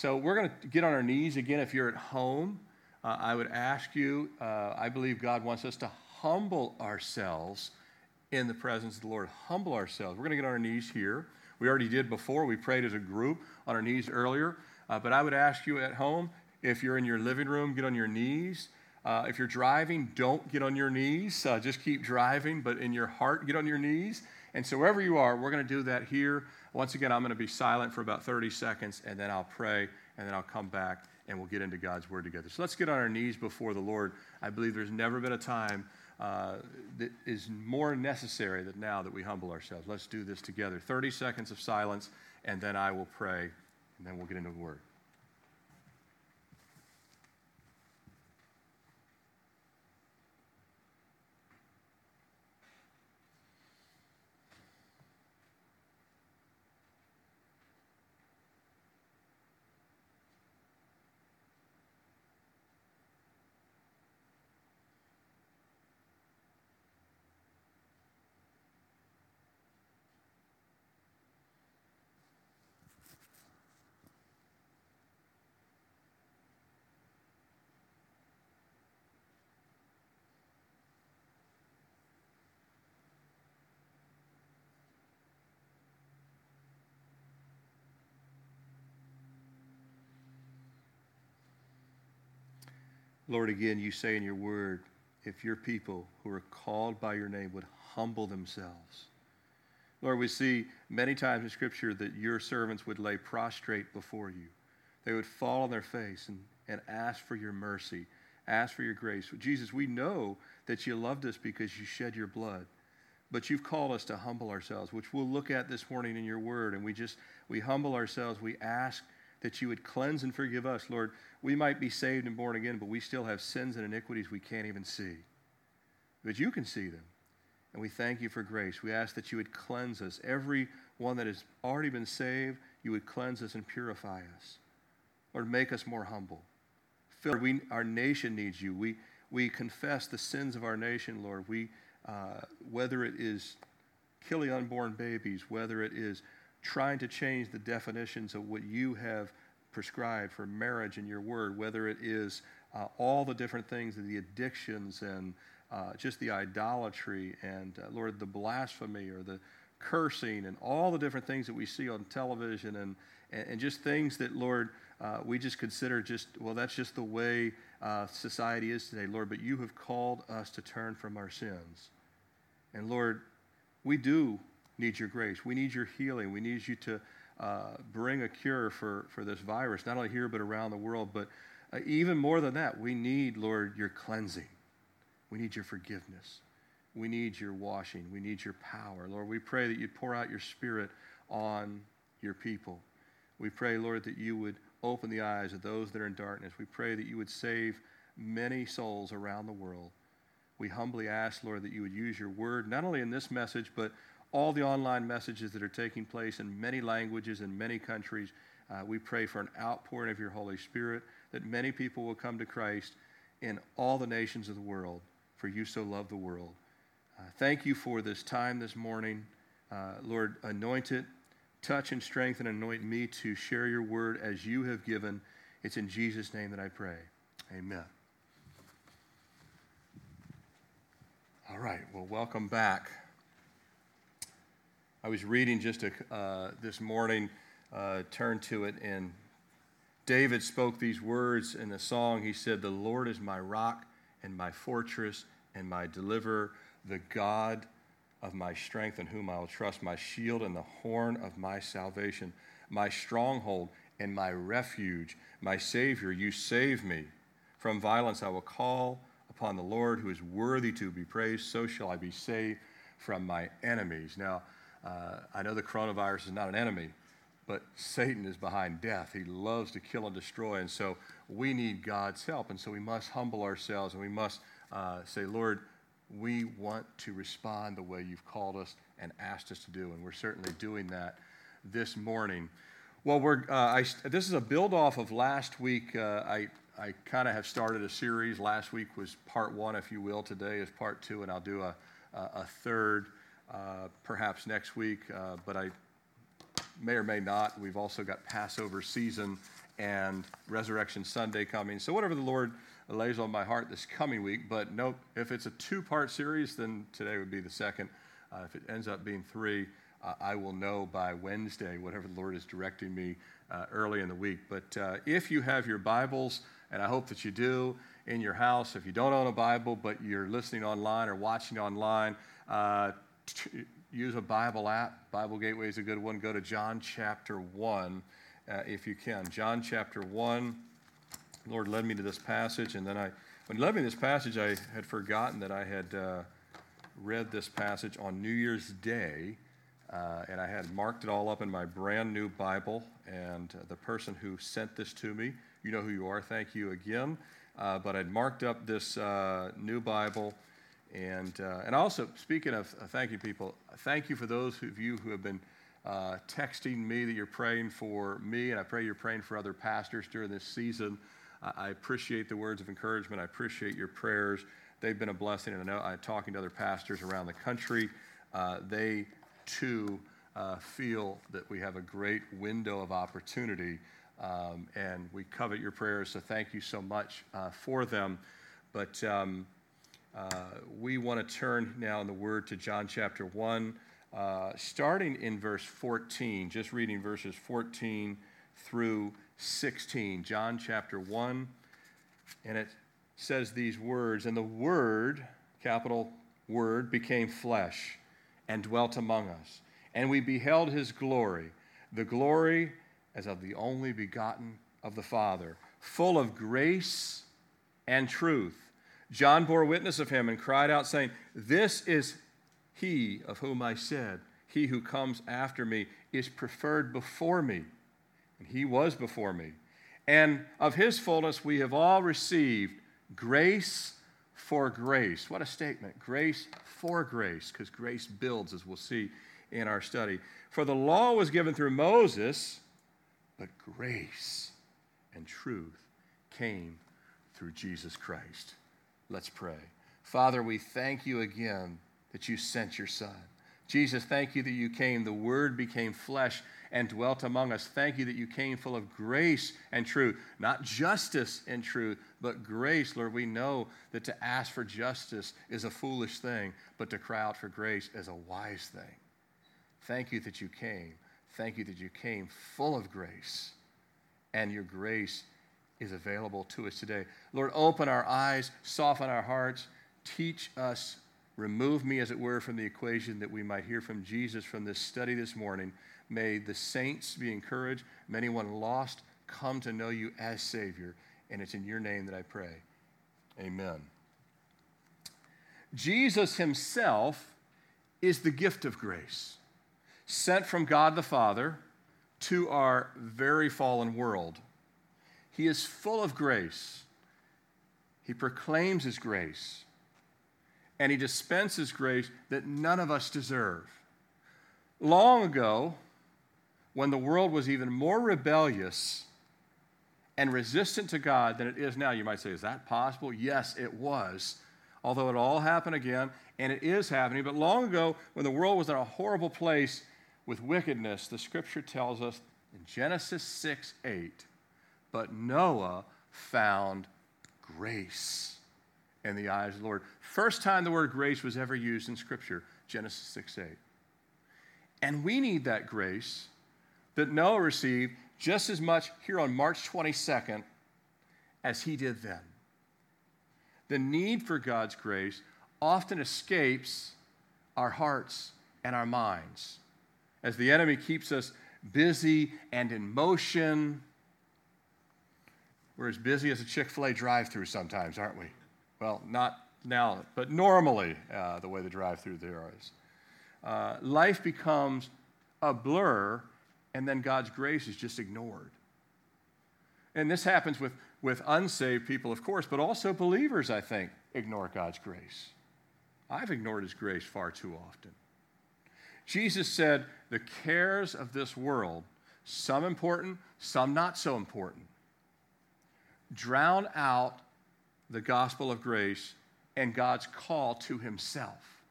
So we're going to get on our knees again. If you're at home, uh, I would ask you, uh, I believe God wants us to humble ourselves in the presence of the Lord. Humble ourselves. We're going to get on our knees here. We already did before. We prayed as a group on our knees earlier. Uh, but I would ask you at home, if you're in your living room, get on your knees. Uh, if you're driving, don't get on your knees. Uh, just keep driving, but in your heart, get on your knees. And so, wherever you are, we're going to do that here. Once again, I'm going to be silent for about 30 seconds, and then I'll pray, and then I'll come back, and we'll get into God's Word together. So, let's get on our knees before the Lord. I believe there's never been a time uh, that is more necessary than now that we humble ourselves. Let's do this together. 30 seconds of silence, and then I will pray, and then we'll get into the Word. Lord, again, you say in your word, if your people who are called by your name would humble themselves. Lord, we see many times in Scripture that your servants would lay prostrate before you. They would fall on their face and, and ask for your mercy, ask for your grace. Jesus, we know that you loved us because you shed your blood, but you've called us to humble ourselves, which we'll look at this morning in your word. And we just, we humble ourselves. We ask that you would cleanse and forgive us. Lord, we might be saved and born again, but we still have sins and iniquities we can't even see. But you can see them. And we thank you for grace. We ask that you would cleanse us. Every one that has already been saved, you would cleanse us and purify us. Lord, make us more humble. Lord, we, our nation needs you. We, we confess the sins of our nation, Lord. We, uh, whether it is killing unborn babies, whether it is trying to change the definitions of what you have prescribed for marriage in your word, whether it is uh, all the different things, the addictions and uh, just the idolatry and, uh, Lord, the blasphemy or the cursing and all the different things that we see on television and, and, and just things that, Lord, uh, we just consider just, well, that's just the way uh, society is today, Lord, but you have called us to turn from our sins. And, Lord, we do need your grace. We need your healing. We need you to uh, bring a cure for, for this virus, not only here, but around the world. But uh, even more than that, we need, Lord, your cleansing. We need your forgiveness. We need your washing. We need your power. Lord, we pray that you'd pour out your spirit on your people. We pray, Lord, that you would open the eyes of those that are in darkness. We pray that you would save many souls around the world. We humbly ask, Lord, that you would use your word, not only in this message, but all the online messages that are taking place in many languages in many countries. Uh, we pray for an outpouring of your Holy Spirit, that many people will come to Christ in all the nations of the world, for you so love the world. Uh, thank you for this time this morning. Uh, Lord, anoint it, touch and strengthen, anoint me to share your word as you have given. It's in Jesus' name that I pray. Amen. All right, well, welcome back. I was reading just a, uh, this morning, uh, turned to it, and David spoke these words in a song. He said, The Lord is my rock and my fortress and my deliverer, the God of my strength in whom I will trust, my shield and the horn of my salvation, my stronghold and my refuge, my Savior, you save me. From violence I will call upon the Lord who is worthy to be praised, so shall I be saved from my enemies. Now, uh, I know the coronavirus is not an enemy, but Satan is behind death. He loves to kill and destroy. And so we need God's help. And so we must humble ourselves and we must uh, say, Lord, we want to respond the way you've called us and asked us to do. And we're certainly doing that this morning. Well, we're, uh, I, this is a build off of last week. Uh, I, I kind of have started a series. Last week was part one, if you will. Today is part two, and I'll do a, a, a third perhaps next week, uh, but I may or may not. We've also got Passover season, and Resurrection Sunday coming. So, whatever the Lord lays on my heart this coming week, but note, if it's a two part series, then today would be the second. Uh, if it ends up being three, uh, I will know by Wednesday, whatever the Lord is directing me uh, early in the week. But uh, if you have your Bibles, and I hope that you do in your house, if you don't own a Bible, but you're listening online or watching online, uh, use a Bible app. Bible Gateway is a good one. Go to John chapter 1 uh, if you can. John chapter 1. Lord led me to this passage, and then I, when he led me to this passage, I had forgotten that I had uh, read this passage on New Year's Day, uh, and I had marked it all up in my brand new Bible. And uh, the person who sent this to me, you know who you are, thank you again. Uh, but I'd marked up this uh, new Bible. And, uh, and also, speaking of thank you, people, thank you for those of you who have been uh, texting me that you're praying for me, and I pray you're praying for other pastors during this season. I, I appreciate the words of encouragement. I appreciate your prayers. They've been a blessing, and I know I'm talking to other pastors around the country. Uh, they too uh, feel that we have a great window of opportunity, um, and we covet your prayers. So thank you so much uh, for them. But um, uh, we want to turn now in the Word to John chapter 1, uh, starting in verse 14, just reading verses 14 through 16. John chapter 1, and it says these words And the Word, capital Word, became flesh and dwelt among us. And we beheld his glory, the glory as of the only begotten of the Father, full of grace and truth. John bore witness of him and cried out, saying, This is he of whom I said, He who comes after me is preferred before me. And he was before me. And of his fullness we have all received grace for grace. What a statement! Grace for grace, because grace builds, as we'll see in our study. For the law was given through Moses, but grace and truth came through Jesus Christ. Let's pray. Father, we thank you again that you sent your Son. Jesus, thank you that you came. The Word became flesh and dwelt among us. Thank you that you came full of grace and truth, not justice and truth, but grace. Lord, we know that to ask for justice is a foolish thing, but to cry out for grace is a wise thing. Thank you that you came. Thank you that you came full of grace, and your grace is available to us today. Lord, open our eyes, soften our hearts, teach us, remove me, as it were, from the equation that we might hear from Jesus from this study this morning. May the saints be encouraged. May anyone lost come to know you as Savior. And it's in your name that I pray. Amen. Jesus himself is the gift of grace, sent from God the Father to our very fallen world. He is full of grace. He proclaims His grace. And He dispenses grace that none of us deserve. Long ago, when the world was even more rebellious and resistant to God than it is now, you might say, is that possible? Yes, it was. Although it all happened again, and it is happening. But long ago, when the world was in a horrible place with wickedness, the scripture tells us in Genesis 6 8, but Noah found grace in the eyes of the Lord. First time the word grace was ever used in Scripture, Genesis 6 8. And we need that grace that Noah received just as much here on March 22nd as he did then. The need for God's grace often escapes our hearts and our minds as the enemy keeps us busy and in motion we're as busy as a Chick fil A drive through sometimes, aren't we? Well, not now, but normally, uh, the way the drive through there is. Uh, life becomes a blur, and then God's grace is just ignored. And this happens with, with unsaved people, of course, but also believers, I think, ignore God's grace. I've ignored his grace far too often. Jesus said, The cares of this world, some important, some not so important, drown out the gospel of grace and God's call to himself.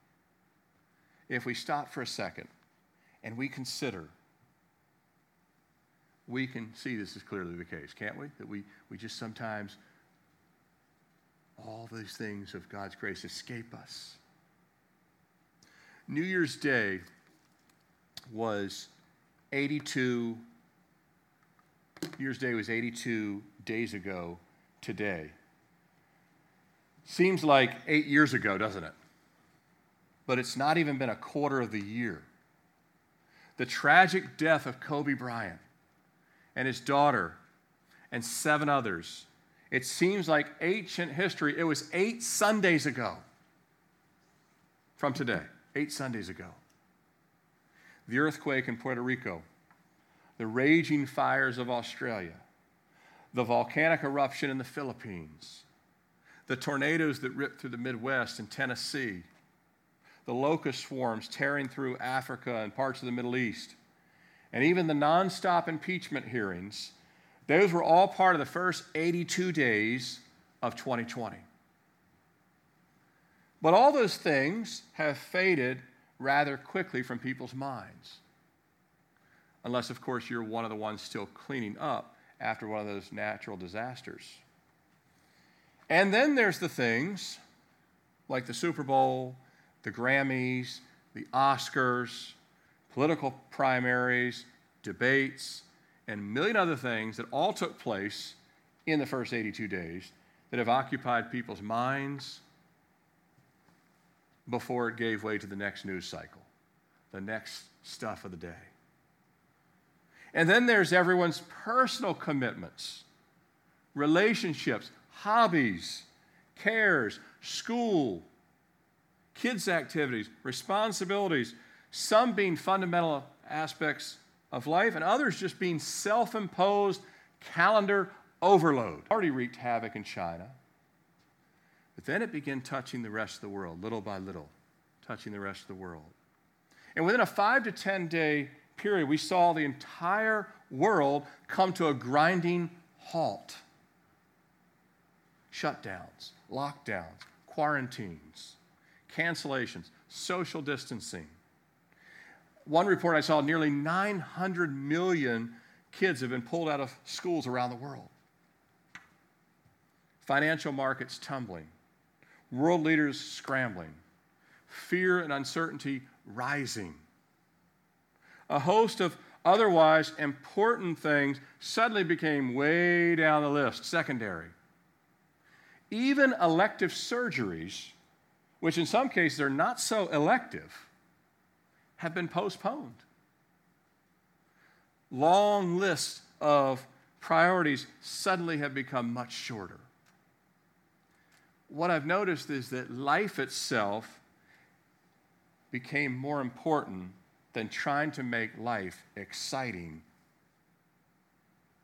If we stop for a second and we consider we can see this is clearly the case, can't we? That we, we just sometimes, all these things of God's grace escape us. New Year's Day was 82, New Year's Day was 82 days ago today. Seems like eight years ago, doesn't it? But it's not even been a quarter of the year. The tragic death of Kobe Bryant and his daughter and seven others. It seems like ancient history. It was eight Sundays ago from today, eight Sundays ago. The earthquake in Puerto Rico, the raging fires of Australia, the volcanic eruption in the Philippines, the tornadoes that ripped through the Midwest and Tennessee, the locust swarms tearing through Africa and parts of the Middle East, and even the nonstop impeachment hearings, those were all part of the first 82 days of 2020. But all those things have faded rather quickly from people's minds. Unless, of course, you're one of the ones still cleaning up after one of those natural disasters. And then there's the things like the Super Bowl, the Grammys, the Oscars, political primaries, debates, and a million other things that all took place in the first 82 days that have occupied people's minds before it gave way to the next news cycle, the next stuff of the day. And then there's everyone's personal commitments, relationships, hobbies, cares, school, kids' activities, responsibilities, some being fundamental aspects of life, and others just being self imposed calendar overload. Already wreaked havoc in China. But then it began touching the rest of the world, little by little, touching the rest of the world. And within a five to 10 day period, we saw the entire world come to a grinding halt. Shutdowns, lockdowns, quarantines, cancellations, social distancing. One report I saw nearly 900 million kids have been pulled out of schools around the world. Financial markets tumbling, world leaders scrambling, fear and uncertainty rising. A host of otherwise important things suddenly became way down the list, secondary. Even elective surgeries, which in some cases are not so elective, have been postponed. Long lists of priorities suddenly have become much shorter. What I've noticed is that life itself became more important than trying to make life exciting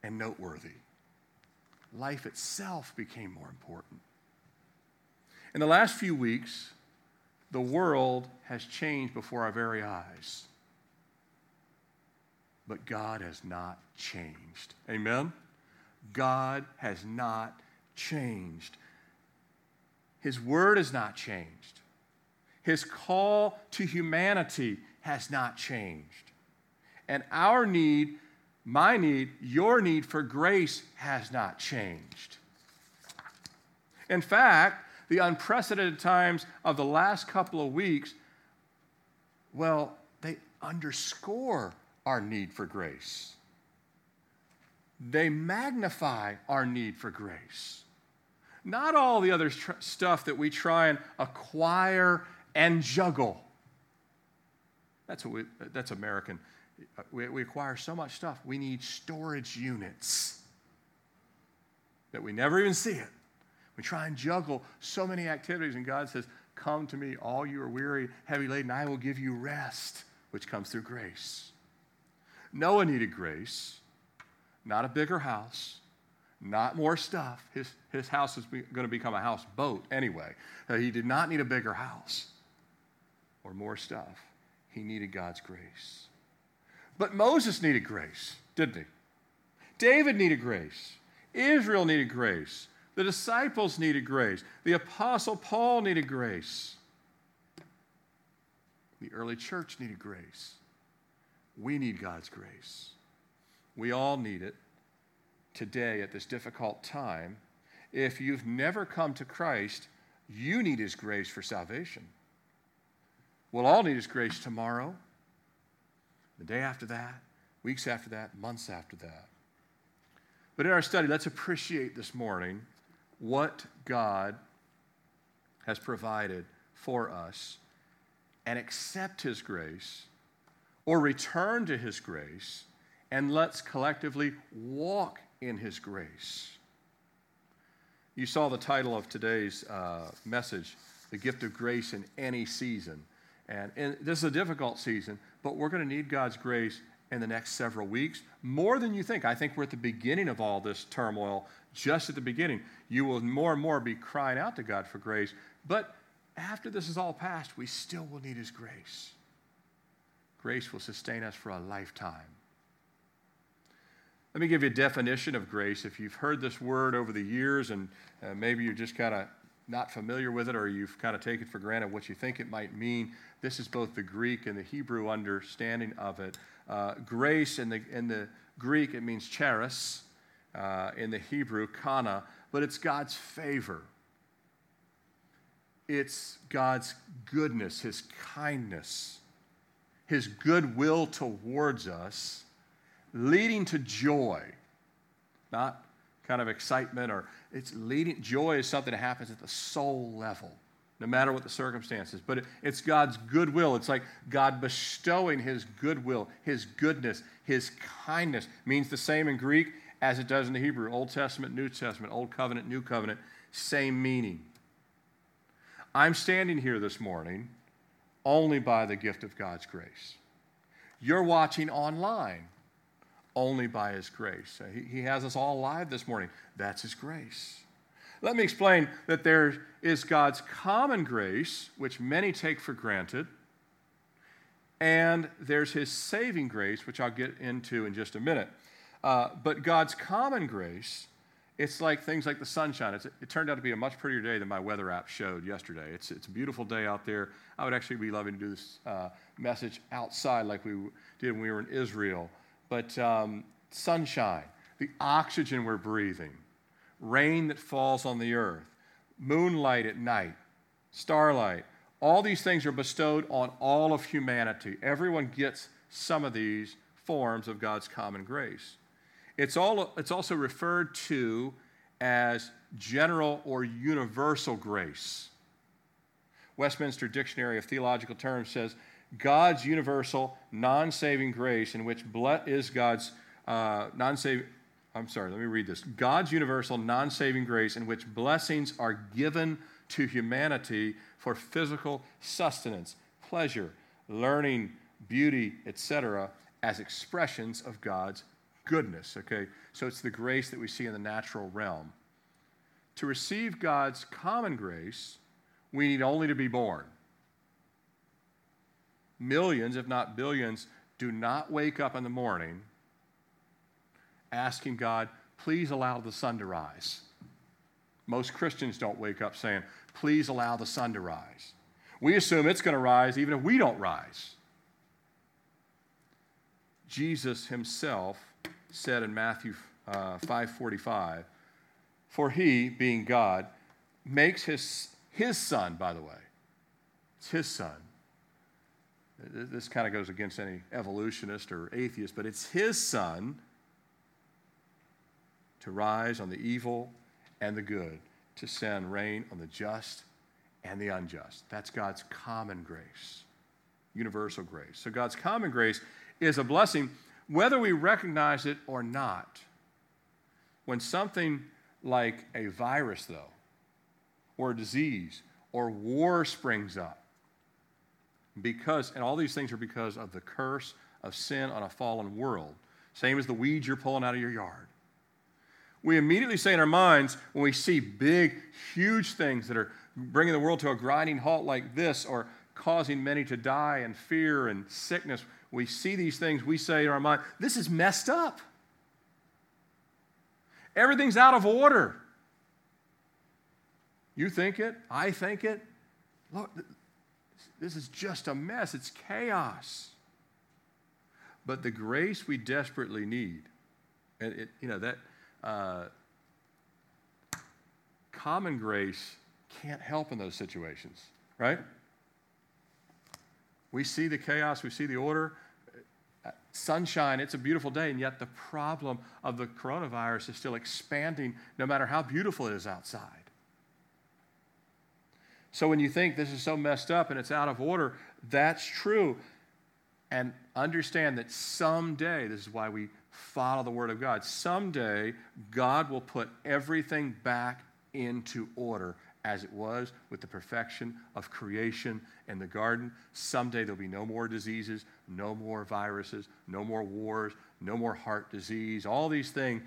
and noteworthy. Life itself became more important. In the last few weeks, the world has changed before our very eyes. But God has not changed. Amen? God has not changed. His word has not changed. His call to humanity has not changed. And our need, my need, your need for grace has not changed. In fact, the unprecedented times of the last couple of weeks, well, they underscore our need for grace. They magnify our need for grace. Not all the other tr- stuff that we try and acquire and juggle. That's, what we, that's American. We, we acquire so much stuff, we need storage units that we never even see it. We try and juggle so many activities, and God says, Come to me, all you are weary, heavy laden, I will give you rest, which comes through grace. Noah needed grace, not a bigger house, not more stuff. His, his house is going to become a houseboat anyway. Uh, he did not need a bigger house or more stuff. He needed God's grace. But Moses needed grace, didn't he? David needed grace. Israel needed grace. The disciples needed grace. The apostle Paul needed grace. The early church needed grace. We need God's grace. We all need it today at this difficult time. If you've never come to Christ, you need His grace for salvation. We'll all need His grace tomorrow, the day after that, weeks after that, months after that. But in our study, let's appreciate this morning what God has provided for us and accept His grace or return to His grace and let's collectively walk in His grace. You saw the title of today's uh, message, The Gift of Grace in Any Season. And, and this is a difficult season, but we're going to need God's grace in the next several weeks, more than you think. I think we're at the beginning of all this turmoil, just at the beginning. You will more and more be crying out to God for grace. But after this is all past, we still will need His grace. Grace will sustain us for a lifetime. Let me give you a definition of grace. If you've heard this word over the years and uh, maybe you're just kind of not familiar with it or you've kind of taken for granted what you think it might mean, this is both the Greek and the Hebrew understanding of it. Uh, grace in the, in the Greek, it means charis. Uh, in the Hebrew, kana, but it's God's favor. It's God's goodness, His kindness, His goodwill towards us, leading to joy, not kind of excitement or it's leading. Joy is something that happens at the soul level no matter what the circumstances. But it's God's goodwill. It's like God bestowing His goodwill, His goodness, His kindness. It means the same in Greek as it does in the Hebrew Old Testament, New Testament, Old Covenant, New Covenant, same meaning. I'm standing here this morning only by the gift of God's grace. You're watching online only by His grace. He, he has us all alive this morning. That's His grace. Let me explain that there is God's common grace, which many take for granted, and there's His saving grace, which I'll get into in just a minute. Uh, but God's common grace, it's like things like the sunshine. It's, it turned out to be a much prettier day than my weather app showed yesterday. It's, it's a beautiful day out there. I would actually be loving to do this uh, message outside like we did when we were in Israel. But um, sunshine, the oxygen we're breathing, rain that falls on the earth, moonlight at night, starlight. All these things are bestowed on all of humanity. Everyone gets some of these forms of God's common grace. It's, all, it's also referred to as general or universal grace. Westminster Dictionary of Theological Terms says God's universal, non saving grace, in which ble- is God's uh, non saving I'm sorry, let me read this. God's universal, non saving grace in which blessings are given to humanity for physical sustenance, pleasure, learning, beauty, etc., as expressions of God's goodness. Okay? So it's the grace that we see in the natural realm. To receive God's common grace, we need only to be born. Millions, if not billions, do not wake up in the morning asking God, please allow the sun to rise. Most Christians don't wake up saying, please allow the sun to rise. We assume it's going to rise even if we don't rise. Jesus himself said in Matthew uh, 5:45, "For he, being God, makes his his son, by the way, it's his son. This kind of goes against any evolutionist or atheist, but it's his son to rise on the evil and the good, to send rain on the just and the unjust. That's God's common grace, universal grace. So God's common grace is a blessing whether we recognize it or not. When something like a virus, though, or a disease, or war springs up, because, and all these things are because of the curse of sin on a fallen world, same as the weeds you're pulling out of your yard we immediately say in our minds when we see big, huge things that are bringing the world to a grinding halt like this or causing many to die and fear and sickness, we see these things, we say in our mind, this is messed up. Everything's out of order. You think it, I think it. Look, this is just a mess, it's chaos. But the grace we desperately need And it, you know, that uh, common grace can't help in those situations, right? We see the chaos, we see the order, sunshine, it's a beautiful day, and yet the problem of the coronavirus is still expanding no matter how beautiful it is outside. So when you think this is so messed up and it's out of order, that's true. And understand that someday, this is why we follow the Word of God, someday God will put everything back into order as it was with the perfection of creation in the garden. Someday there'll be no more diseases, no more viruses, no more wars, no more heart disease, all these things,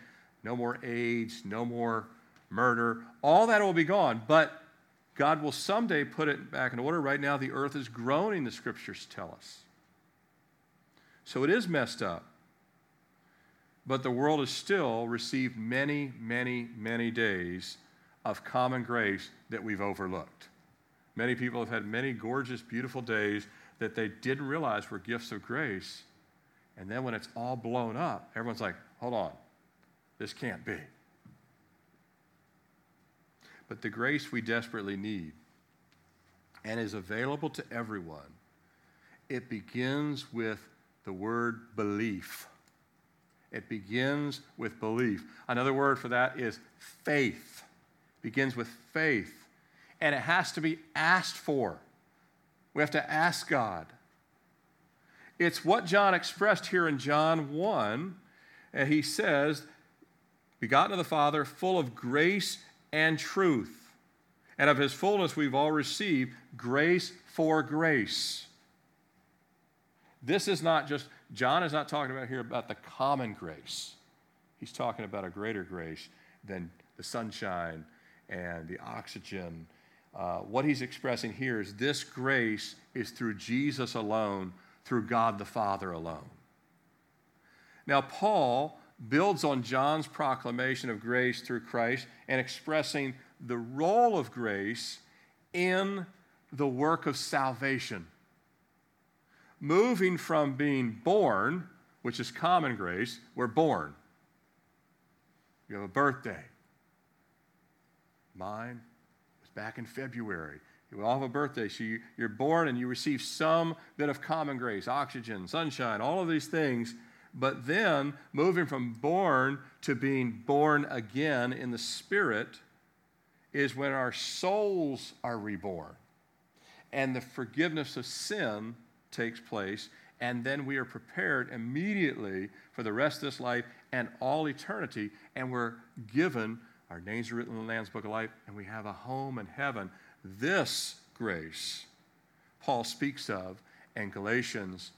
no more AIDS, no more murder. All that will be gone, but God will someday put it back in order. Right now, the earth is groaning, the scriptures tell us. So it is messed up. But the world has still received many, many, many days of common grace that we've overlooked. Many people have had many gorgeous, beautiful days that they didn't realize were gifts of grace. And then when it's all blown up, everyone's like, hold on, this can't be. But the grace we desperately need and is available to everyone, it begins with the word belief. It begins with belief. Another word for that is faith It begins with faith, and it has to be asked for. We have to ask God. It's what John expressed here in John 1, and he says, Begotten of the Father, full of grace and truth. And of his fullness we've all received grace for grace. This is not just, John is not talking about here about the common grace. He's talking about a greater grace than the sunshine and the oxygen. Uh, what he's expressing here is this grace is through Jesus alone, through God the Father alone. Now, Paul builds on John's proclamation of grace through Christ and expressing the role of grace in the work of salvation. Moving from being born, which is common grace, we're born. You have a birthday. Mine was back in February. You all have a birthday, so you, you're born and you receive some bit of common grace, oxygen, sunshine, all of these things. But then, moving from born to being born again in the Spirit is when our souls are reborn and the forgiveness of sin takes place, and then we are prepared immediately for the rest of this life and all eternity, and we're given our names are written in the Lamb's Book of Life, and we have a home in heaven. This grace Paul speaks of in Galatians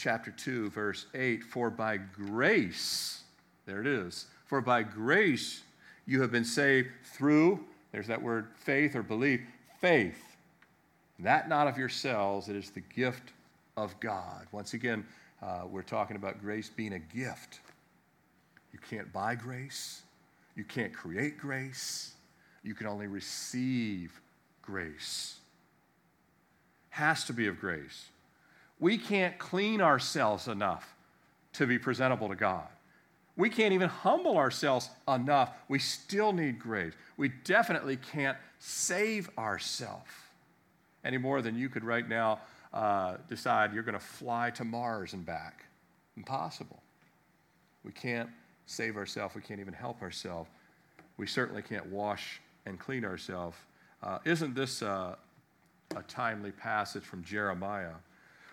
chapter 2, verse 8 For by grace, there it is, for by grace you have been saved through, there's that word faith or belief, faith. That not of yourselves, it is the gift of God. Once again, uh, we're talking about grace being a gift. You can't buy grace. You can't create grace, you can only receive grace. Has to be of grace. We can't clean ourselves enough to be presentable to God. We can't even humble ourselves enough. We still need grace. We definitely can't save ourselves any more than you could right now uh, decide you're going to fly to Mars and back. Impossible. We can't save ourselves. We can't even help ourselves. We certainly can't wash and clean ourselves. Uh, isn't this uh, a timely passage from Jeremiah?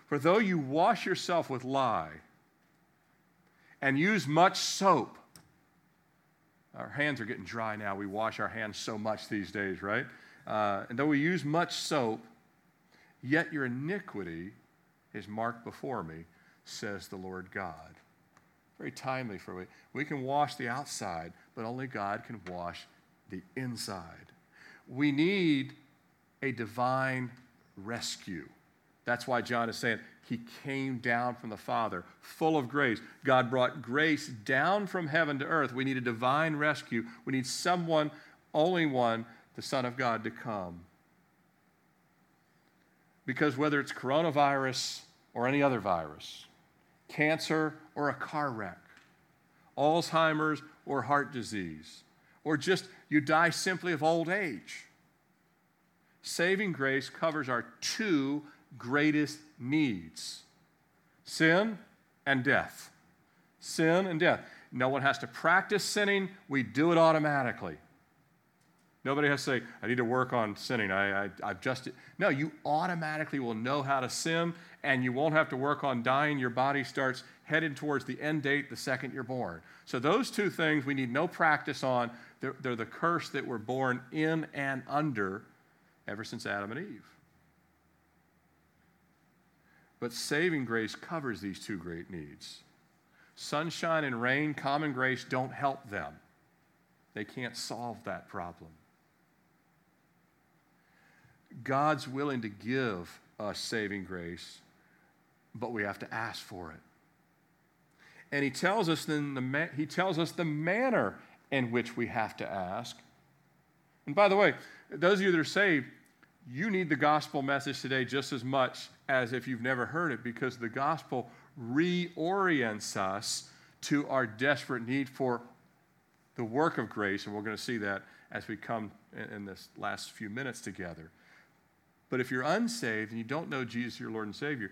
For though you wash yourself with lye and use much soap, our hands are getting dry now. We wash our hands so much these days, right? Uh, and though we use much soap, yet your iniquity is marked before me, says the Lord God. Very timely for we. We can wash the outside, but only God can wash the inside. We need a divine rescue. That's why John is saying he came down from the Father, full of grace. God brought grace down from heaven to earth. We need a divine rescue. We need someone, only one, the Son of God, to come. Because whether it's coronavirus or any other virus, cancer or a car wreck, Alzheimer's or heart disease, or just you die simply of old age. Saving grace covers our two greatest needs sin and death. Sin and death. No one has to practice sinning, we do it automatically. Nobody has to say, I need to work on sinning. I, I, I've just. No, you automatically will know how to sin, and you won't have to work on dying. Your body starts heading towards the end date the second you're born. So, those two things we need no practice on. They're, they're the curse that we're born in and under ever since Adam and Eve. But saving grace covers these two great needs. Sunshine and rain, common grace don't help them. They can't solve that problem. God's willing to give us saving grace, but we have to ask for it. And he tells us then the he tells us the manner in which we have to ask. And by the way, those of you that are saved, you need the gospel message today just as much as if you've never heard it because the gospel reorients us to our desperate need for the work of grace. And we're going to see that as we come in this last few minutes together. But if you're unsaved and you don't know Jesus, your Lord and Savior,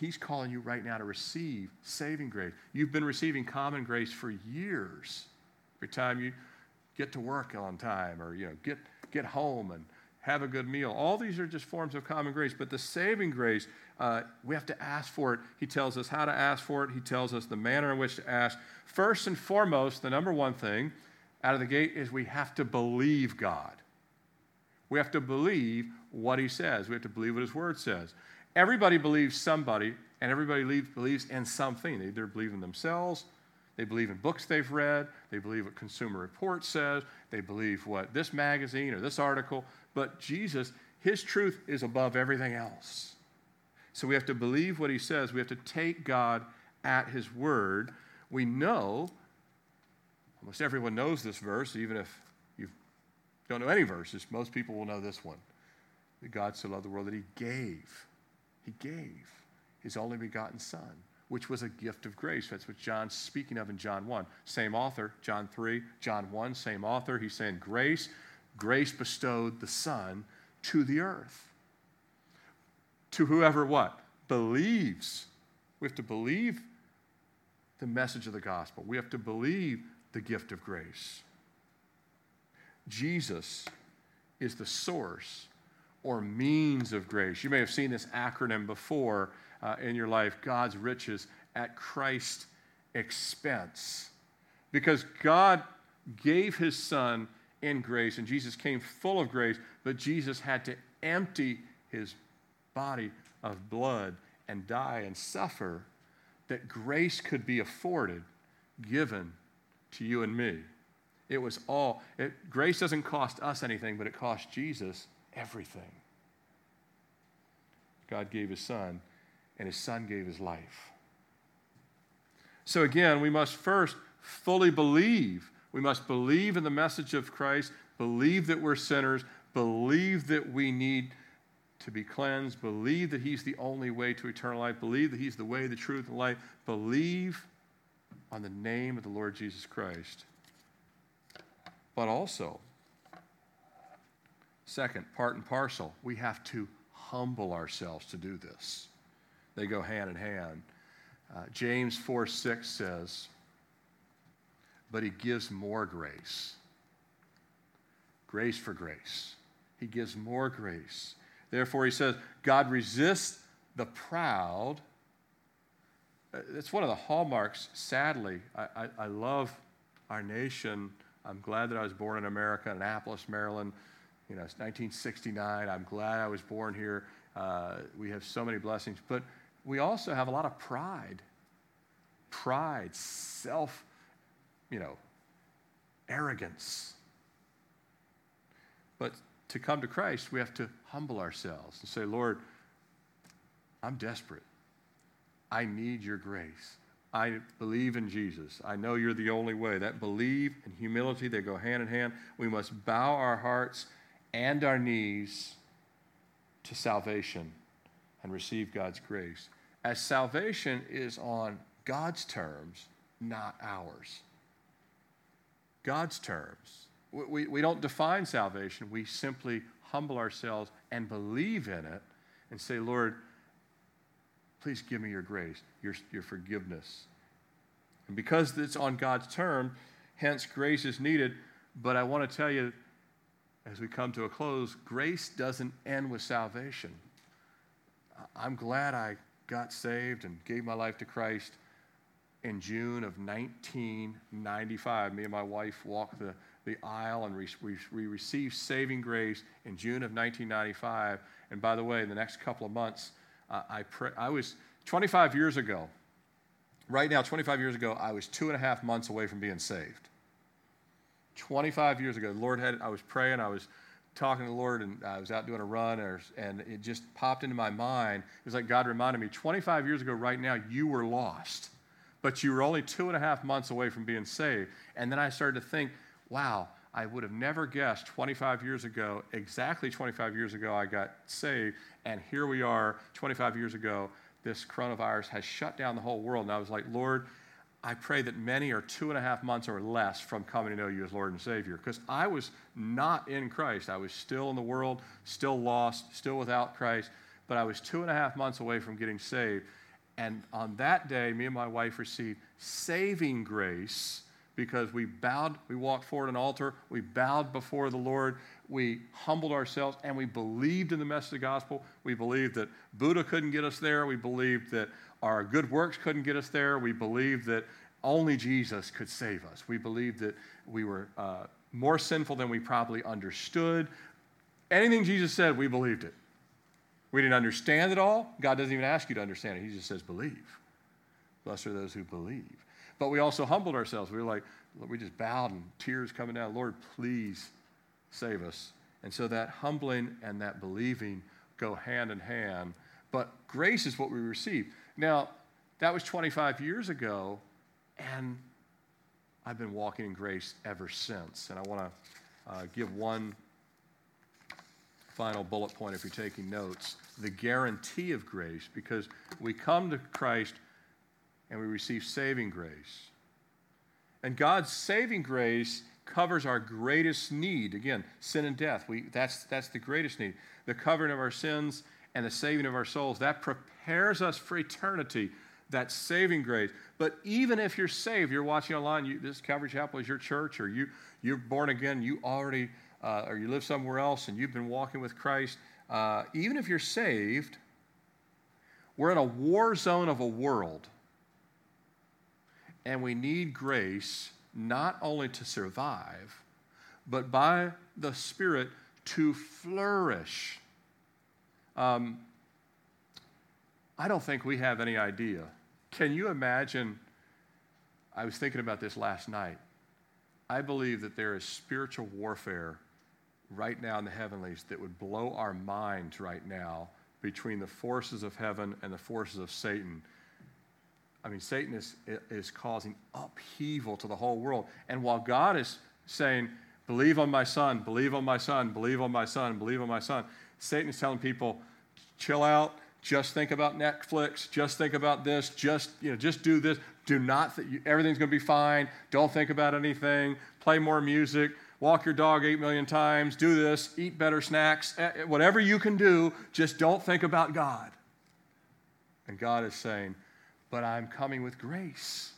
He's calling you right now to receive saving grace. You've been receiving common grace for years. Every time you get to work on time or you know get get home and have a good meal. All these are just forms of common grace, but the saving grace, uh, we have to ask for it. He tells us how to ask for it, He tells us the manner in which to ask. First and foremost, the number one thing out of the gate is we have to believe God. We have to believe what He says, we have to believe what His Word says. Everybody believes somebody, and everybody believes in something. They either believe in themselves, they believe in books they've read, they believe what Consumer Reports says, they believe what this magazine or this article, but Jesus, his truth is above everything else. So we have to believe what he says. We have to take God at his word. We know, almost everyone knows this verse, even if you don't know any verses, most people will know this one. That God so loved the world that he gave he gave his only begotten Son, which was a gift of grace. That's what John's speaking of in John 1. Same author, John 3, John 1, same author. He's saying grace, grace bestowed the Son to the earth. To whoever what? Believes. We have to believe the message of the gospel. We have to believe the gift of grace. Jesus is the source or means of grace. You may have seen this acronym before uh, in your life God's riches at Christ's expense. Because God gave his son in grace, and Jesus came full of grace, but Jesus had to empty his body of blood and die and suffer that grace could be afforded, given to you and me. It was all, it, grace doesn't cost us anything, but it cost Jesus everything. God gave his son, and his son gave his life. So again, we must first fully believe. We must believe in the message of Christ, believe that we're sinners, believe that we need to be cleansed, believe that he's the only way to eternal life, believe that he's the way, the truth, and life, believe on the name of the Lord Jesus Christ. But also, Second, part and parcel, we have to humble ourselves to do this. They go hand in hand. Uh, James 4 6 says, But he gives more grace. Grace for grace. He gives more grace. Therefore, he says, God resists the proud. Uh, it's one of the hallmarks, sadly. I, I, I love our nation. I'm glad that I was born in America, Annapolis, Maryland. You know, it's 1969. I'm glad I was born here. Uh, we have so many blessings. But we also have a lot of pride. Pride, self, you know, arrogance. But to come to Christ, we have to humble ourselves and say, Lord, I'm desperate. I need your grace. I believe in Jesus. I know you're the only way. That believe and humility, they go hand in hand. We must bow our hearts and our knees to salvation and receive God's grace. As salvation is on God's terms, not ours. God's terms. We, we, we don't define salvation, we simply humble ourselves and believe in it and say, Lord, please give me your grace, your, your forgiveness. And because it's on God's term, hence grace is needed. But I want to tell you, as we come to a close, grace doesn't end with salvation. I'm glad I got saved and gave my life to Christ in June of 1995. Me and my wife walked the, the aisle and we, we, received saving grace in June of 1995. And by the way, in the next couple of months, uh, I, pray, I was 25 years ago, right now, 25 years ago, I was two and a half months away from being saved. 25 years ago, the Lord had, I was praying, I was talking to the Lord, and I was out doing a run, and it just popped into my mind. It was like God reminded me 25 years ago, right now, you were lost, but you were only two and a half months away from being saved. And then I started to think, wow, I would have never guessed 25 years ago, exactly 25 years ago, I got saved, and here we are 25 years ago. This coronavirus has shut down the whole world. And I was like, Lord, I pray that many are two and a half months or less from coming to know you as Lord and Savior. Because I was not in Christ. I was still in the world, still lost, still without Christ. But I was two and a half months away from getting saved. And on that day, me and my wife received saving grace because we bowed, we walked forward an altar, we bowed before the Lord, we humbled ourselves, and we believed in the message of the gospel. We believed that Buddha couldn't get us there. We believed that our good works couldn't get us there. We believed that only Jesus could save us. We believed that we were uh, more sinful than we probably understood. Anything Jesus said, we believed it. We didn't understand it all. God doesn't even ask you to understand it, He just says, believe. Blessed are those who believe. But we also humbled ourselves. We were like, we just bowed and tears coming down. Lord, please save us. And so that humbling and that believing go hand in hand. But grace is what we receive. Now, that was 25 years ago, and I've been walking in grace ever since. And I want to uh, give one final bullet point if you're taking notes the guarantee of grace, because we come to Christ and we receive saving grace. And God's saving grace covers our greatest need. Again, sin and death. We, that's, that's the greatest need. The covering of our sins and the saving of our souls. That prepares us for eternity, that saving grace. But even if you're saved, you're watching online, you, this Calvary Chapel is your church, or you, you're born again, you already, uh, or you live somewhere else and you've been walking with Christ, uh, even if you're saved, we're in a war zone of a world. And we need grace not only to survive, but by the Spirit to flourish. Um, I don't think we have any idea. Can you imagine? I was thinking about this last night. I believe that there is spiritual warfare right now in the heavenlies that would blow our minds right now between the forces of heaven and the forces of Satan. I mean, Satan is, is causing upheaval to the whole world. And while God is saying, believe on my son, believe on my son, believe on my son, believe on my son, Satan is telling people, chill out, just think about Netflix, just think about this, just, you know, just do this. Do not, th- everything's going to be fine. Don't think about anything. Play more music. Walk your dog eight million times. Do this. Eat better snacks. Eh, eh, whatever you can do, just don't think about God. And God is saying, But I'm coming with grace.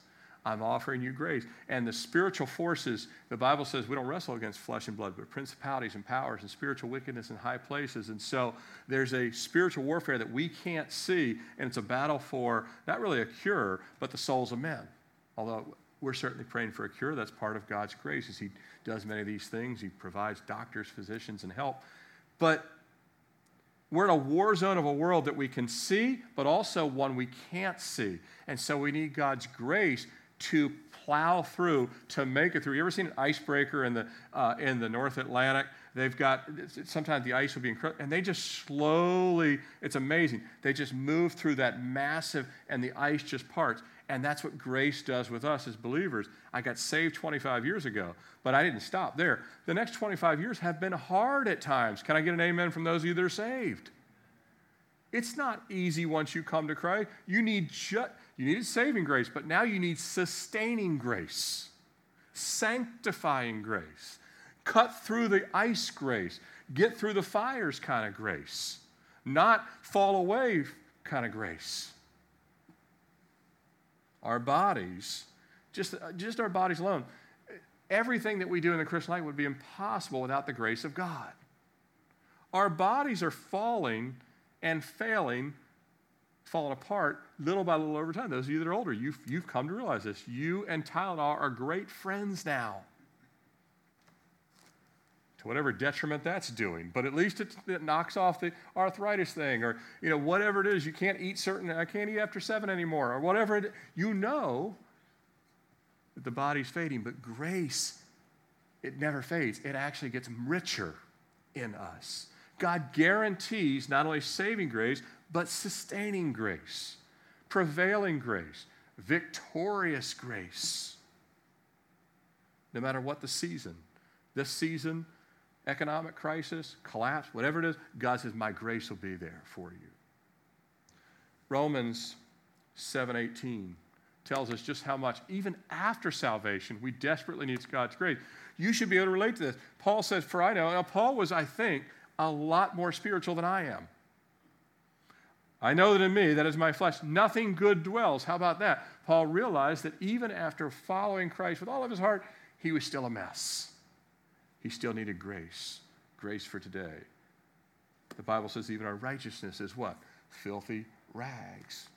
I'm offering you grace. And the spiritual forces, the Bible says we don't wrestle against flesh and blood, but principalities and powers and spiritual wickedness in high places. And so there's a spiritual warfare that we can't see, and it's a battle for not really a cure, but the souls of men. Although we're certainly praying for a cure, that's part of God's grace as He does many of these things. He provides doctors, physicians, and help. But we're in a war zone of a world that we can see, but also one we can't see. And so we need God's grace to plow through to make it through. You ever seen an icebreaker in the uh, in the North Atlantic? They've got sometimes the ice will be incredible, and they just slowly. It's amazing. They just move through that massive, and the ice just parts. And that's what grace does with us as believers. I got saved 25 years ago, but I didn't stop there. The next 25 years have been hard at times. Can I get an amen from those of you that are saved? It's not easy once you come to Christ. You need just you needed saving grace, but now you need sustaining grace. sanctifying grace, cut through the ice grace, get through the fires kind of grace, not fall away kind of grace. Our bodies, just, just our bodies alone, everything that we do in the Christian life would be impossible without the grace of God. Our bodies are falling and failing, falling apart little by little over time. Those of you that are older, you've, you've come to realize this. You and Tylenol are great friends now. To whatever detriment that's doing, but at least it, it knocks off the arthritis thing, or you know whatever it is. You can't eat certain. I can't eat after seven anymore, or whatever. It, you know that the body's fading, but grace, it never fades. It actually gets richer in us. God guarantees not only saving grace, but sustaining grace, prevailing grace, victorious grace. No matter what the season, this season, economic crisis, collapse, whatever it is, God says, My grace will be there for you. Romans 7:18 tells us just how much, even after salvation, we desperately need God's grace. You should be able to relate to this. Paul says, For I know, now Paul was, I think, a lot more spiritual than I am. I know that in me, that is my flesh, nothing good dwells. How about that? Paul realized that even after following Christ with all of his heart, he was still a mess. He still needed grace, grace for today. The Bible says even our righteousness is what? Filthy rags.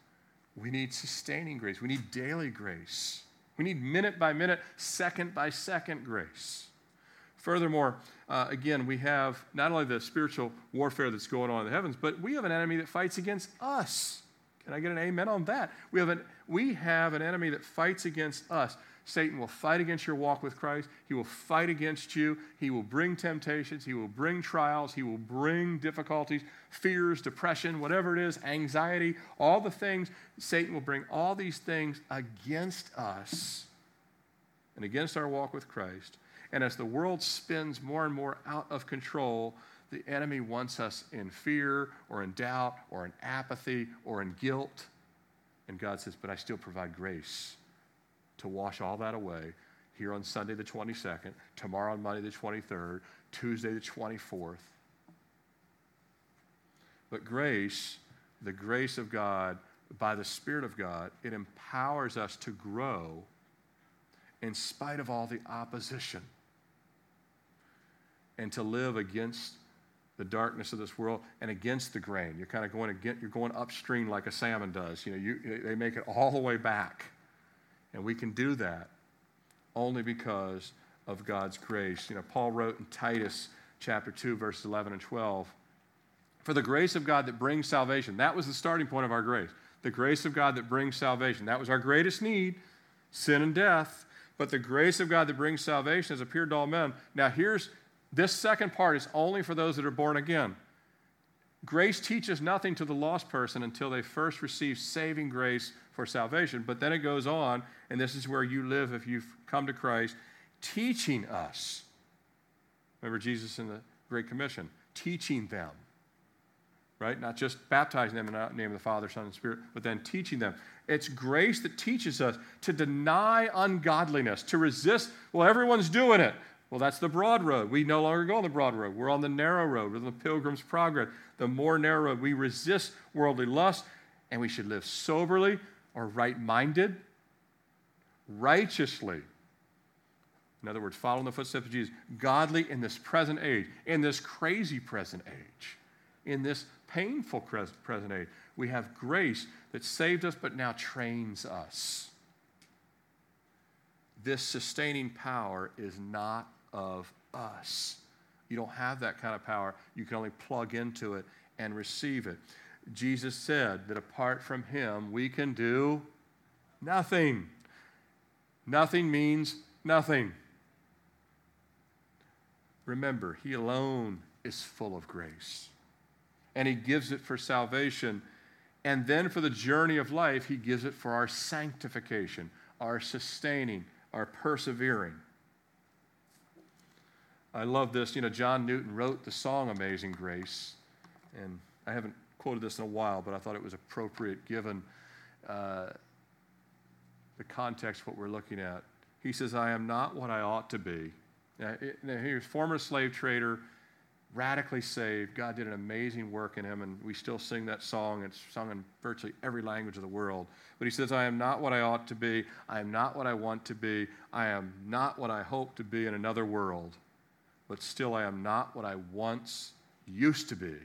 We need sustaining grace. We need daily grace. We need minute by minute, second by second grace. Furthermore, uh, again, we have not only the spiritual warfare that's going on in the heavens, but we have an enemy that fights against us. Can I get an amen on that? We have an, we have an enemy that fights against us. Satan will fight against your walk with Christ. He will fight against you. He will bring temptations. He will bring trials. He will bring difficulties, fears, depression, whatever it is, anxiety, all the things. Satan will bring all these things against us and against our walk with Christ. And as the world spins more and more out of control, the enemy wants us in fear or in doubt or in apathy or in guilt. And God says, But I still provide grace to wash all that away here on Sunday the 22nd, tomorrow on Monday the 23rd, Tuesday the 24th. But grace, the grace of God, by the Spirit of God, it empowers us to grow in spite of all the opposition and to live against the darkness of this world and against the grain. You're kind of going against, you're going upstream like a salmon does. You know, you, they make it all the way back. And we can do that only because of God's grace. You know, Paul wrote in Titus chapter 2, verses 11 and 12, For the grace of God that brings salvation, that was the starting point of our grace. The grace of God that brings salvation. That was our greatest need, sin and death. But the grace of God that brings salvation has appeared to all men. Now, here's this second part is only for those that are born again. Grace teaches nothing to the lost person until they first receive saving grace for salvation. But then it goes on, and this is where you live if you've come to Christ, teaching us. Remember Jesus in the Great Commission, teaching them, right? Not just baptizing them in the name of the Father, Son, and Spirit, but then teaching them. It's grace that teaches us to deny ungodliness, to resist, well, everyone's doing it. Well, that's the broad road. We no longer go on the broad road. We're on the narrow road. We're on the pilgrim's progress. The more narrow road. We resist worldly lust, and we should live soberly or right minded, righteously. In other words, following the footsteps of Jesus, godly in this present age, in this crazy present age, in this painful present age. We have grace that saved us but now trains us. This sustaining power is not of us. You don't have that kind of power. You can only plug into it and receive it. Jesus said that apart from Him, we can do nothing. Nothing means nothing. Remember, He alone is full of grace. And He gives it for salvation. And then for the journey of life, He gives it for our sanctification, our sustaining, our persevering. I love this. You know, John Newton wrote the song Amazing Grace, and I haven't quoted this in a while, but I thought it was appropriate given uh, the context of what we're looking at. He says, I am not what I ought to be. Now, he was former slave trader, radically saved. God did an amazing work in him, and we still sing that song. It's sung in virtually every language of the world. But he says, I am not what I ought to be. I am not what I want to be. I am not what I hope to be in another world. But still, I am not what I once used to be.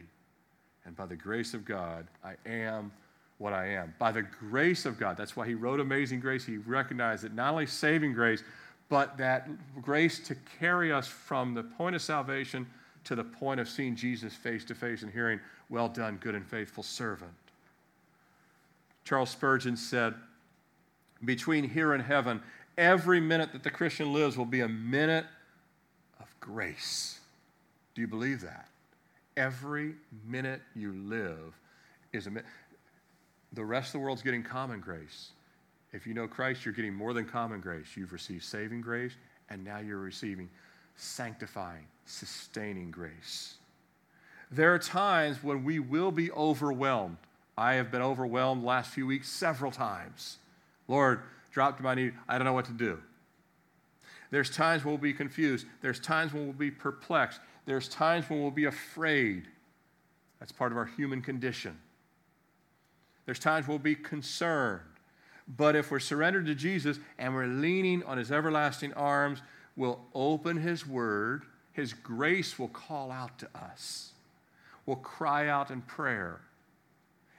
And by the grace of God, I am what I am. By the grace of God. That's why he wrote Amazing Grace. He recognized that not only saving grace, but that grace to carry us from the point of salvation to the point of seeing Jesus face to face and hearing, Well done, good and faithful servant. Charles Spurgeon said, Between here and heaven, every minute that the Christian lives will be a minute of grace. Do you believe that? Every minute you live is a minute. The rest of the world's getting common grace. If you know Christ, you're getting more than common grace. You've received saving grace, and now you're receiving sanctifying, sustaining grace. There are times when we will be overwhelmed. I have been overwhelmed last few weeks several times. Lord, drop to my knee. I don't know what to do. There's times when we'll be confused. There's times when we'll be perplexed. There's times when we'll be afraid. That's part of our human condition. There's times we'll be concerned. But if we're surrendered to Jesus and we're leaning on his everlasting arms, we'll open his word. His grace will call out to us. We'll cry out in prayer.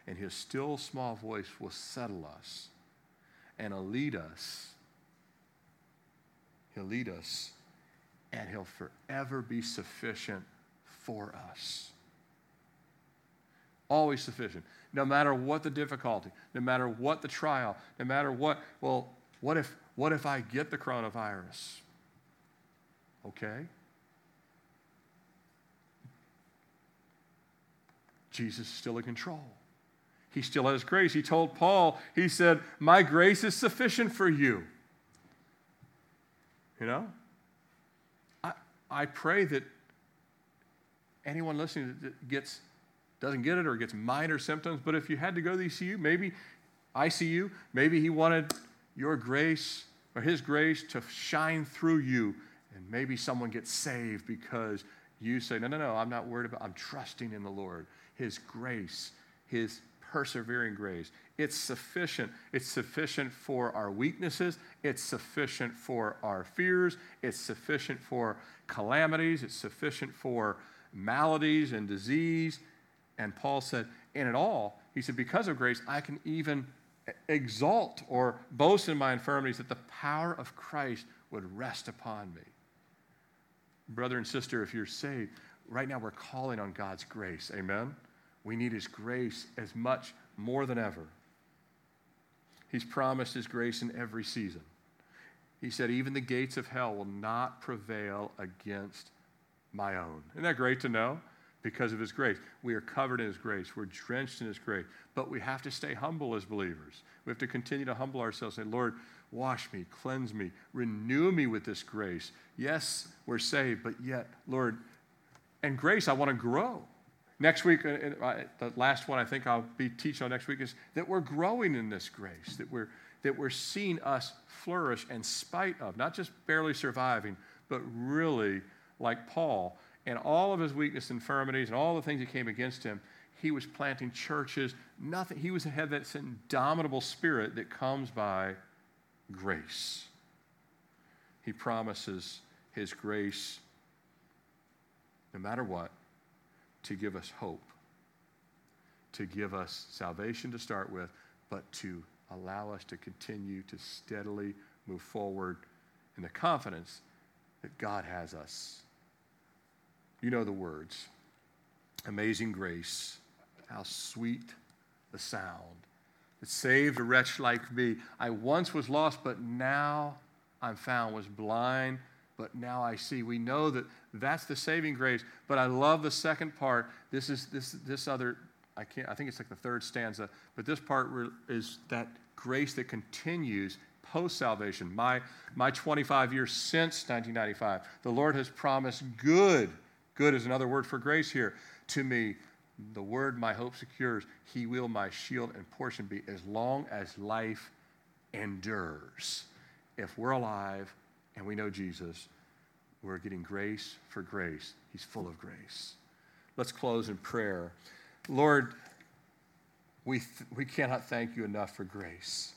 And his still small voice will settle us and lead us. He'll lead us and he'll forever be sufficient for us. Always sufficient no matter what the difficulty, no matter what the trial, no matter what, well, what if, what if I get the coronavirus? Okay? Jesus is still in control. He still has grace. He told Paul, he said, My grace is sufficient for you. You know? I, I pray that anyone listening that gets doesn't get it or gets minor symptoms. But if you had to go to the ECU, maybe ICU, maybe he wanted your grace or his grace to shine through you. And maybe someone gets saved because you say, No, no, no, I'm not worried about, I'm trusting in the Lord. His grace, his persevering grace. It's sufficient. It's sufficient for our weaknesses. It's sufficient for our fears. It's sufficient for calamities. It's sufficient for maladies and disease. And Paul said, in it all, he said, because of grace, I can even exalt or boast in my infirmities that the power of Christ would rest upon me. Brother and sister, if you're saved, right now we're calling on God's grace. Amen? We need His grace as much more than ever. He's promised His grace in every season. He said, even the gates of hell will not prevail against my own. Isn't that great to know? because of His grace. We are covered in His grace. We're drenched in His grace. But we have to stay humble as believers. We have to continue to humble ourselves and say, Lord, wash me, cleanse me, renew me with this grace. Yes, we're saved, but yet, Lord, and grace, I want to grow. Next week, uh, uh, the last one I think I'll be teaching on next week is that we're growing in this grace, that we're, that we're seeing us flourish in spite of, not just barely surviving, but really, like Paul, and all of his weakness, infirmities, and all the things that came against him, he was planting churches. Nothing. He was had that indomitable spirit that comes by grace. He promises his grace, no matter what, to give us hope, to give us salvation to start with, but to allow us to continue to steadily move forward in the confidence that God has us you know the words Amazing grace, how sweet the sound that saved a wretch like me. I once was lost, but now I'm found, was blind, but now I see. We know that that's the saving grace. But I love the second part. This is this this other. I can't. I think it's like the third stanza. But this part is that grace that continues post salvation. My my 25 years since 1995, the Lord has promised good Good is another word for grace here. To me, the word my hope secures, he will my shield and portion be as long as life endures. if we're alive and we know Jesus, we're getting grace for grace. He's full of grace. Let's close in prayer. Lord, we, th- we cannot thank you enough for grace.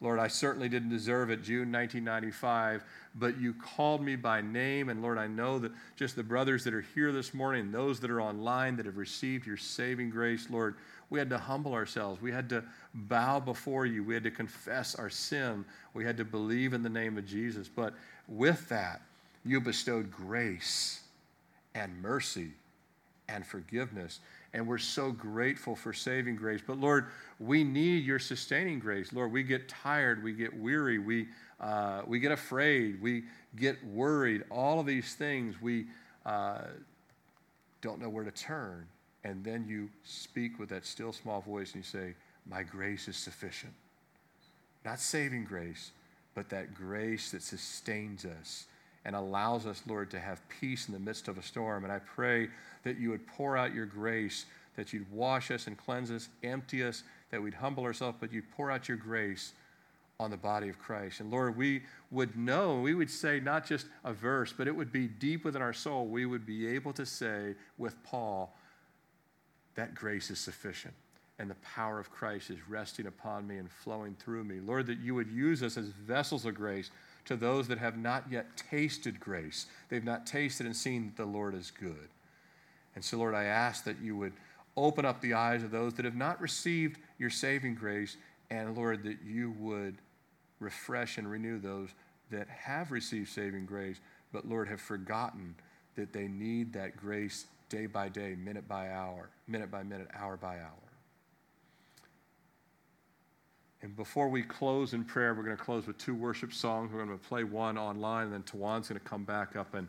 Lord, I certainly didn't deserve it June 1995, but you called me by name. And Lord, I know that just the brothers that are here this morning, those that are online that have received your saving grace, Lord, we had to humble ourselves. We had to bow before you. We had to confess our sin. We had to believe in the name of Jesus. But with that, you bestowed grace and mercy and forgiveness. And we're so grateful for saving grace. But Lord, we need your sustaining grace. Lord, we get tired, we get weary, we, uh, we get afraid, we get worried. All of these things, we uh, don't know where to turn. And then you speak with that still small voice and you say, My grace is sufficient. Not saving grace, but that grace that sustains us and allows us, Lord, to have peace in the midst of a storm. And I pray that you would pour out your grace, that you'd wash us and cleanse us, empty us, that we'd humble ourselves, but you'd pour out your grace on the body of Christ. And Lord, we would know, we would say not just a verse, but it would be deep within our soul. We would be able to say with Paul, that grace is sufficient. And the power of Christ is resting upon me and flowing through me. Lord, that you would use us as vessels of grace to those that have not yet tasted grace. They've not tasted and seen that the Lord is good. And so, Lord, I ask that you would open up the eyes of those that have not received your saving grace, and Lord, that you would refresh and renew those that have received saving grace, but Lord, have forgotten that they need that grace day by day, minute by hour, minute by minute, hour by hour. And before we close in prayer, we're going to close with two worship songs. We're going to play one online, and then Tawan's going to come back up and,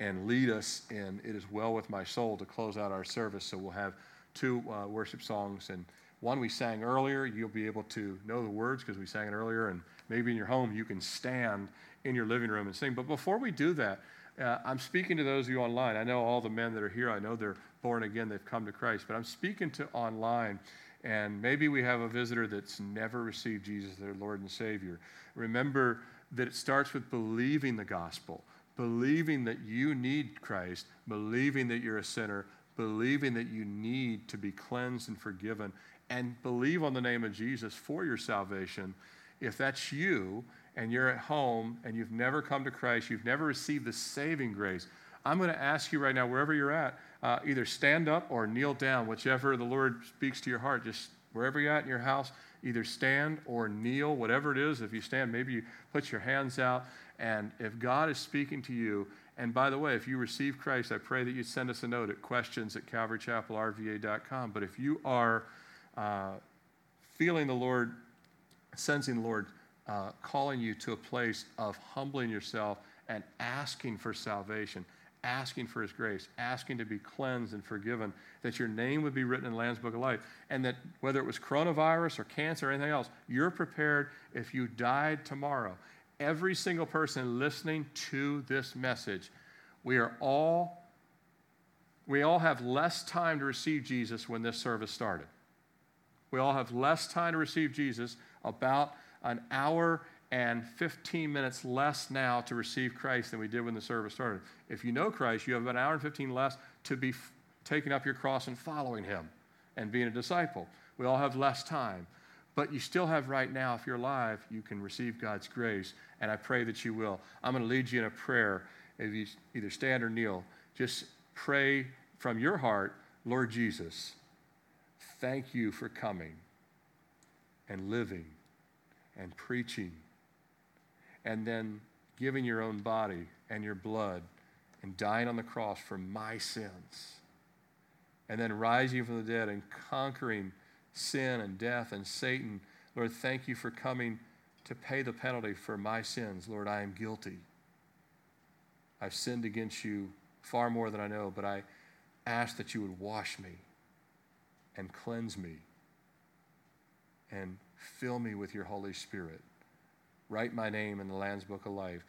and lead us in It Is Well With My Soul to close out our service. So we'll have two uh, worship songs. And one we sang earlier, you'll be able to know the words because we sang it earlier. And maybe in your home, you can stand in your living room and sing. But before we do that, uh, I'm speaking to those of you online. I know all the men that are here, I know they're born again, they've come to Christ, but I'm speaking to online. And maybe we have a visitor that's never received Jesus as their Lord and Savior. Remember that it starts with believing the gospel, believing that you need Christ, believing that you're a sinner, believing that you need to be cleansed and forgiven, and believe on the name of Jesus for your salvation. If that's you and you're at home and you've never come to Christ, you've never received the saving grace, I'm going to ask you right now, wherever you're at, uh, either stand up or kneel down, whichever the Lord speaks to your heart. Just wherever you're at in your house, either stand or kneel, whatever it is. If you stand, maybe you put your hands out. And if God is speaking to you, and by the way, if you receive Christ, I pray that you send us a note at questions at calvarychapelrva.com. But if you are uh, feeling the Lord, sensing the Lord uh, calling you to a place of humbling yourself and asking for salvation, asking for his grace, asking to be cleansed and forgiven, that your name would be written in the Lamb's Book of Life, and that whether it was coronavirus or cancer or anything else, you're prepared if you died tomorrow. Every single person listening to this message, we are all we all have less time to receive Jesus when this service started. We all have less time to receive Jesus, about an hour and 15 minutes less now to receive Christ than we did when the service started. If you know Christ, you have about an hour and 15 less to be f- taking up your cross and following him and being a disciple. We all have less time. But you still have right now, if you're alive, you can receive God's grace, and I pray that you will. I'm going to lead you in a prayer. If you either stand or kneel, just pray from your heart, Lord Jesus, thank you for coming and living and preaching and then giving your own body and your blood and dying on the cross for my sins, and then rising from the dead and conquering sin and death and Satan. Lord, thank you for coming to pay the penalty for my sins. Lord, I am guilty. I've sinned against you far more than I know, but I ask that you would wash me and cleanse me and fill me with your Holy Spirit. Write my name in the Lamb's Book of Life.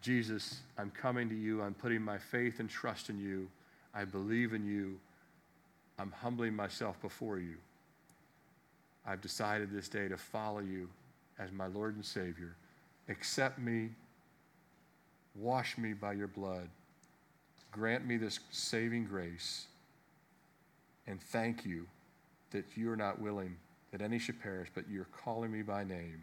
Jesus, I'm coming to you. I'm putting my faith and trust in you. I believe in you. I'm humbling myself before you. I've decided this day to follow you as my Lord and Savior. accept me, wash me by your blood, grant me this saving grace, and thank you that you are not willing that any should perish, but you're calling me by name.